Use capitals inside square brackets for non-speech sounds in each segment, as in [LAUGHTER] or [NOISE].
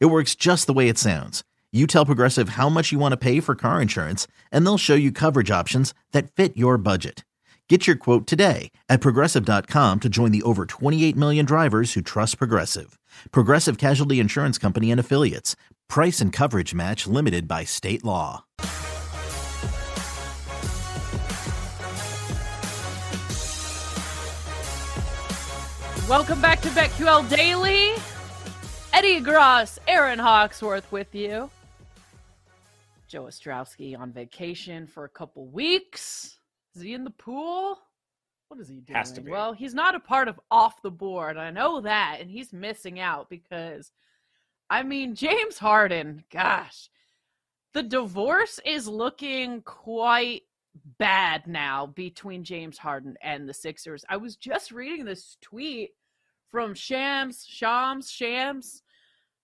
It works just the way it sounds. You tell Progressive how much you want to pay for car insurance, and they'll show you coverage options that fit your budget. Get your quote today at progressive.com to join the over 28 million drivers who trust Progressive. Progressive Casualty Insurance Company and Affiliates. Price and coverage match limited by state law. Welcome back to BetQL Daily. Eddie Gross, Erin Hawksworth with you. Joe Ostrowski on vacation for a couple weeks. Is he in the pool? What is he doing? Has to be. Well, he's not a part of off the board. I know that, and he's missing out because, I mean, James Harden, gosh, the divorce is looking quite bad now between James Harden and the Sixers. I was just reading this tweet from Shams, Shams, Shams.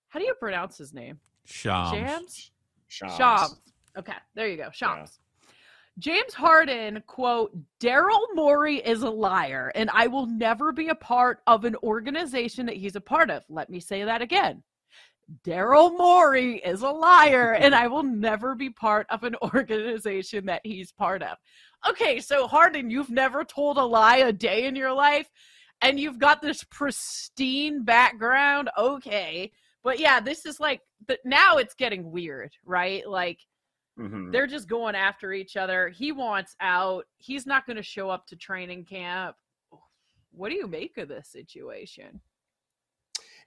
How do you pronounce his name? Shams. Shams? Shams. Shams. Okay, there you go. Shams. James Harden, quote, Daryl Morey is a liar, and I will never be a part of an organization that he's a part of. Let me say that again. Daryl Morey is a liar, [LAUGHS] and I will never be part of an organization that he's part of. Okay, so Harden, you've never told a lie a day in your life, and you've got this pristine background. Okay. But yeah, this is like, but now it's getting weird, right? Like, Mhm. they're just going after each other. He wants out. He's not going to show up to training camp. What do you make of this situation?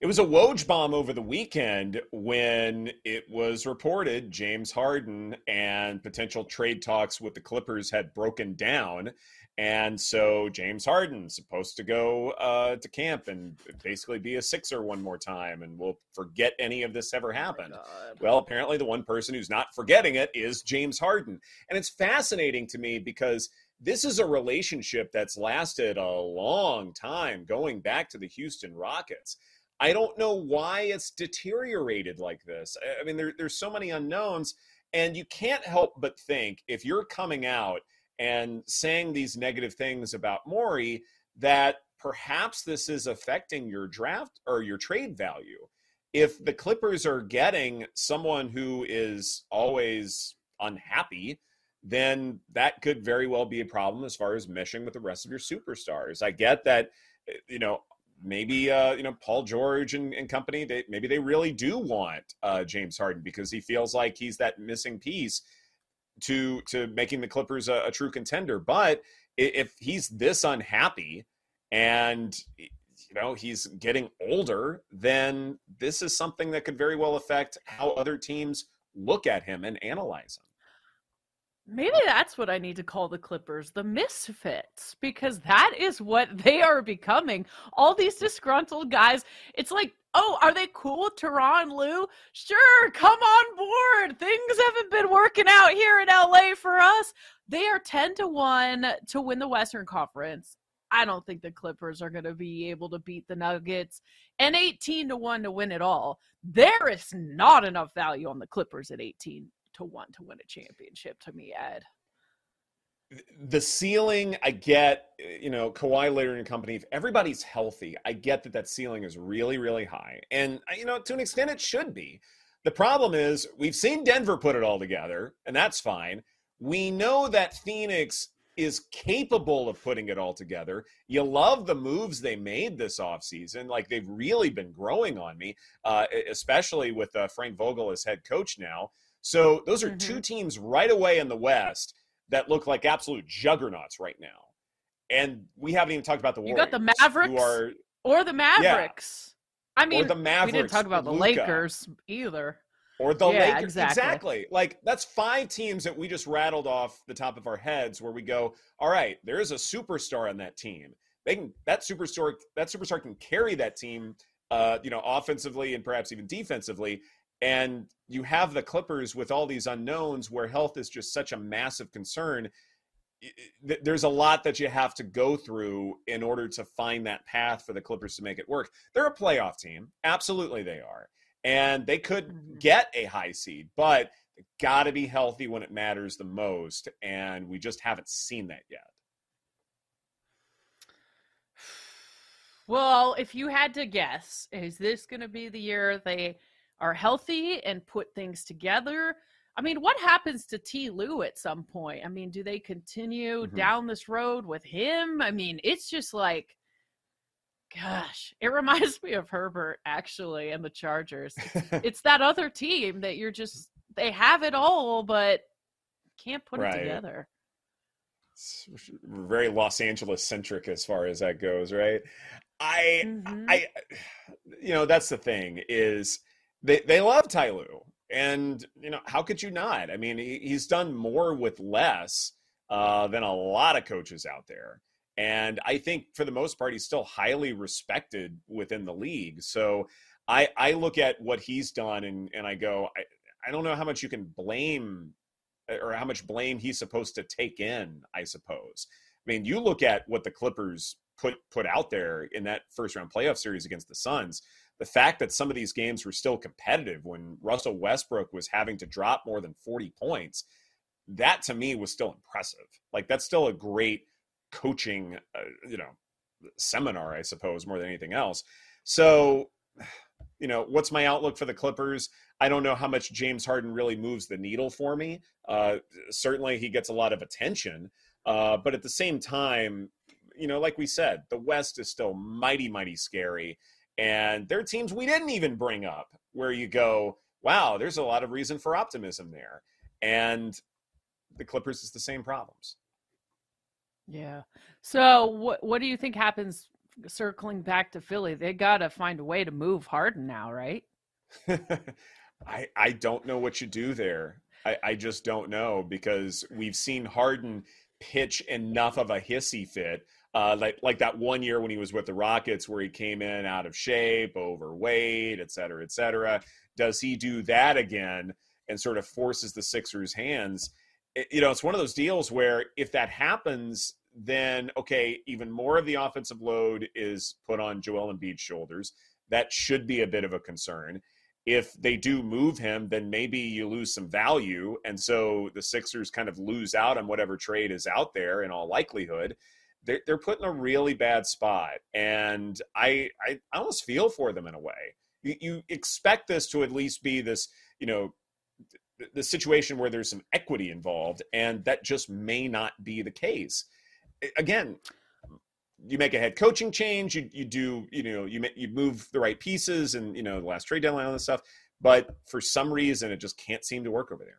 It was a Woj bomb over the weekend when it was reported James Harden and potential trade talks with the Clippers had broken down. And so James Harden supposed to go uh, to camp and basically be a Sixer one more time, and we'll forget any of this ever happened. Well, apparently, the one person who's not forgetting it is James Harden. And it's fascinating to me because this is a relationship that's lasted a long time, going back to the Houston Rockets. I don't know why it's deteriorated like this. I- mean, there, there's so many unknowns, and you can't help but think if you're coming out and saying these negative things about Morey, that perhaps this is affecting your draft or your trade value if the Clippers are getting someone who is always unhappy, then that could very well be a problem as far as meshing with the rest of your superstars. I get that, eh, you know, maybe uh, you know Paul George and, and company. They maybe they really do want uh, James Harden because he feels like he's that missing piece to to making the Clippers a, a true contender. But if he's this unhappy and you know he's getting older, then this is something that could very well affect how other teams look at him and analyze him. Maybe that's what I need to call the Clippers, the misfits, because that is what [LAUGHS] they are becoming. All these disgruntled guys. It's like, oh, are they cool with Tyronn Lue? Sure, come on board. Things haven't been working out here in LA for us. They are 10 to 1 to win the Western Conference. I don't think the Clippers are going to be able to beat the Nuggets and 18 to 1 to win it all. There is not enough value on the Clippers at 18 to want to win a championship to me, Ed. the ceiling i get you know Kawhi Leonard and company if everybody's healthy i get that that ceiling is really really high. And uh, you know to an extent it should be. The problem is we've seen denver put it all together and that's fine. We know that phoenix is capable of putting it all together. You love the moves they made this offseason like they've really been growing on me uh, especially with uh, frank vogel as head coach now so those are two teams right away in the west that look like absolute juggernauts right now. And we haven't even talked about the You Warriors. got the Mavericks are or the Mavericks. I mean, the we didn't talk about the Luka. Lakers either. or the Yeah, Lakers. exactly. Like that's five teams that we just rattled off the top of our heads where we go, all right, there is a superstar on that team. They can that superstar that superstar can carry that team uh, you know, offensively and perhaps even defensively. And you have the Clippers with all these unknowns where health is just such a massive concern. There's a lot that you have to go through in order to find that path for the Clippers to make it work. They're a playoff team. Absolutely, they are. And they could mm-hmm. get a high seed, but got to be healthy when it matters the most. And we just haven't seen that yet. [SIGHS] Well, if you had to guess, is this going to be the year they are healthy and put things together? I mean, what happens to T. Lue at some point? I mean, do they continue mm-hmm. down this road with him? I mean, it's just like, gosh, it [LAUGHS] reminds me of Herbert actually and the Chargers. [LAUGHS] It's, that other team that you're just they have it all, but can't put right. it together. It's very Los Angeles centric as far as that goes, right? I, mm-hmm. I, you know, that's the thing is they they love Ty Lue, and you know how could you not? I mean, he, he's done more with less uh, than a lot of coaches out there, and I think for the most part he's still highly respected within the league. So I I look at what he's done and and I go I I don't know how much you can blame or how much blame he's supposed to take in. I suppose. I mean, you look at what the Clippers put put out there in that first round playoff series against the Suns. The fact that some of these games were still competitive when Russell Westbrook was having to drop more than 40 points, that to me was still impressive. Like that's still a great coaching, uh, you know, seminar, I suppose, more than anything else. So, you know, what's my outlook for the Clippers? I don't know how much James Harden really moves the needle for me. Uh, certainly, he gets a lot of attention, uh, but at the same time, you know, like we said, the West is still mighty, mighty scary. And there are teams we didn't even bring up where you go, wow, there's a lot of reason for optimism there. And the Clippers is the same problems. Yeah. So what what do you think happens circling back to Philly? They got to find a way to move Harden now, right? [LAUGHS] I I don't know what you do there. I, I just don't know because we've seen Harden pitch enough of a hissy fit uh, like like that one year when he was with the Rockets, where he came in out of shape, overweight, et cetera, et cetera. Does he do that again and sort of forces the Sixers' hands? It, you know, it's one of those deals where if that happens, then okay, even more of the offensive load is put on Joel Embiid's shoulders. That should be a bit of a concern. If they do move him, then maybe you lose some value, and so the Sixers kind of lose out on whatever trade is out there in all likelihood they're, they're put in a really bad spot. And I, I, almost feel for them in a way. You, you expect this to at least be this, you know, the, situation where there's some equity involved, and that just may not be the case. Again, you make a head coaching change, you, you do, you know, you, you move the right pieces and, you know, the last trade deadline, and stuff. But for some reason, it just can't seem to work over there.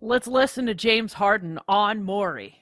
Let's listen to James Harden on Morey.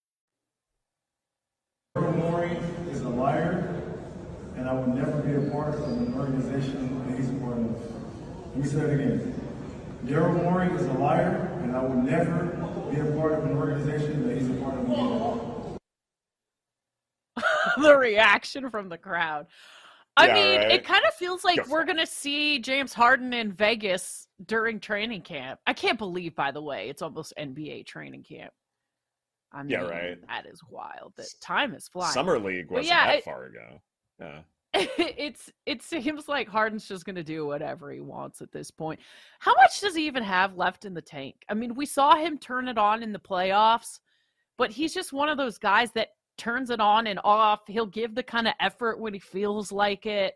Daryl Morey is a liar, and I will never be a part of an organization that he's a part of. Let me say it again. Daryl Morey is a liar, and I will never be a part of an organization that he's a part of [LAUGHS] the reaction from the crowd. I yeah, mean, right? it kind of feels like Go we're going to see James Harden in Vegas during training camp. I can't believe, by the way, it's almost NBA training camp. I mean, yeah, right. That is wild. That time is flying. Summer League wasn't yeah, that it, far ago. Yeah. [LAUGHS] it's it seems like Harden's just going to do whatever he wants at this point. How much does he even have left in the tank? I mean, we saw him turn it on in the playoffs, but he's just one of those guys that turns it on and off. He'll give the kind of effort when he feels like it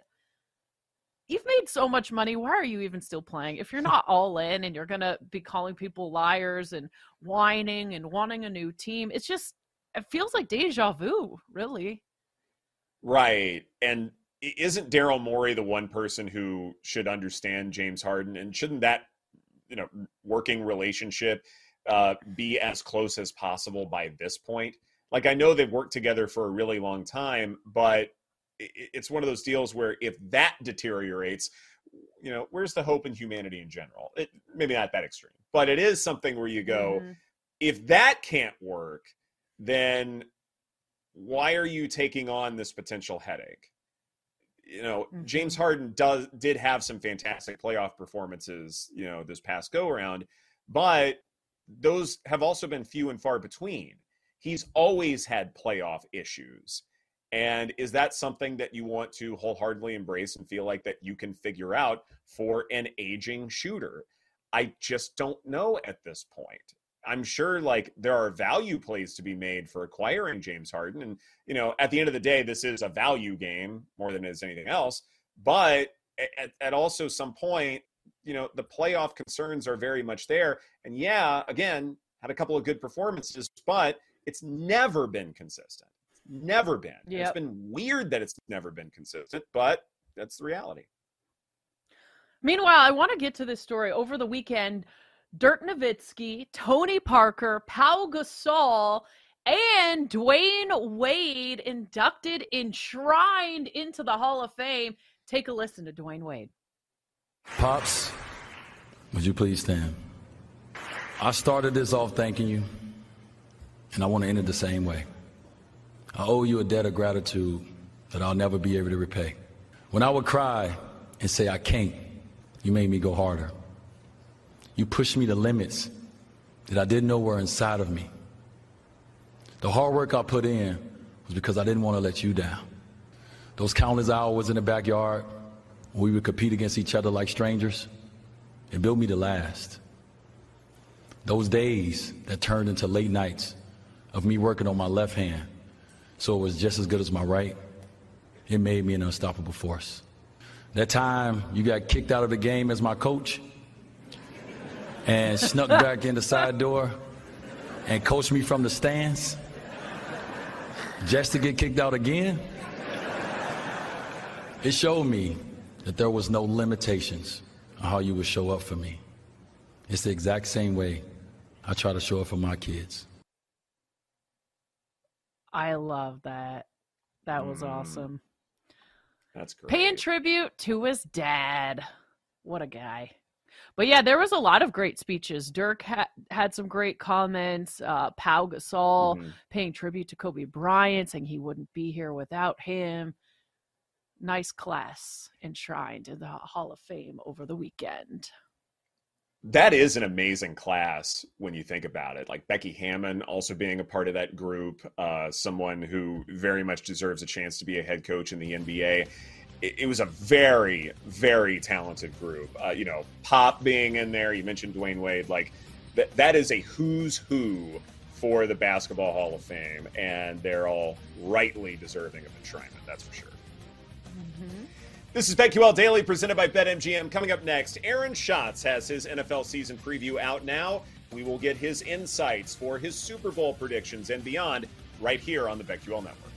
you've made so much money. Why are you even still playing? If you're [LAUGHS] not all in and you're going to be calling people liars and whining and wanting a new team, it's just, it feels like deja vu, really. Right. And isn't Daryl Morey the one person who should understand James Harden, and shouldn't that you know working relationship uh, be as close as possible by this point? Like I know they've worked together for a really long time, but it's one of those deals where if that deteriorates, you know, where's the hope in humanity in general? It, maybe not that extreme, but it is something where you go, mm-hmm. if that can't work, then why are you taking on this potential headache? You know, mm-hmm. James Harden does did have some fantastic playoff performances, you know, this past go around, but those have also been few and far between. He's always had playoff issues. And is that something that you want to wholeheartedly embrace and feel like that you can figure out for an aging shooter? I just don't know at this point. I'm sure like there are value plays to be made for acquiring James Harden. And, you know, at the end of the day, this is a value game more than it is anything else. But at, at also some point, you know, the playoff concerns are very much there. And yeah, again, had a couple of good performances, but it's never been consistent. It's never been. Yep. It's been weird that it's never been consistent, but that's the reality. Meanwhile, I want to get to this story over the weekend. Dirk Nowitzki, Tony Parker, Pau Gasol, and Dwyane Wade inducted, enshrined into the Hall of Fame. Take a listen to Dwyane Wade. Pops, would you please stand? I started this off thanking you, and I want to end it the same way. I owe you a debt of gratitude that I'll never be able to repay. When I would cry and say I can't, you made me go harder. You pushed me to limits that I didn't know were inside of me. The hard work I put in was because I didn't want to let you down. Those countless hours in the backyard, we would compete against each other like strangers, it built me to last. Those days that turned into late nights of me working on my left hand so it was just as good as my right, it made me an unstoppable force. That time you got kicked out of the game as my coach and snuck [LAUGHS] back in the side door and coached me from the stands just to get kicked out again. It showed me that there was no limitations on how you would show up for me. It's the exact same way I try to show up for my kids. I love that. That was mm. awesome. That's great. Paying tribute to his dad. What a guy. But yeah, there was a lot of great speeches. Dirk ha- had some great comments. Uh, Pau Gasol mm-hmm. paying tribute to Kobe Bryant, saying he wouldn't be here without him. Nice class enshrined in the Hall of Fame over the weekend. That is an amazing class when you think about it. Like Becky Hammon also being a part of that group, uh, someone who very much deserves a chance to be a head coach in the NBA it, it was a very, very talented group. Uh, you know, Pop being in there. You mentioned Dwyane Wade. Like that, that is a who's who for the Basketball Hall of Fame, and they're all rightly deserving of enshrinement. That's for sure. Mm-hmm. This is BetQL Daily presented by BetMGM. Coming up next, Aaron Schatz has his NFL season preview out now. We will get his insights for his Super Bowl predictions and beyond right here on the BetQL Network.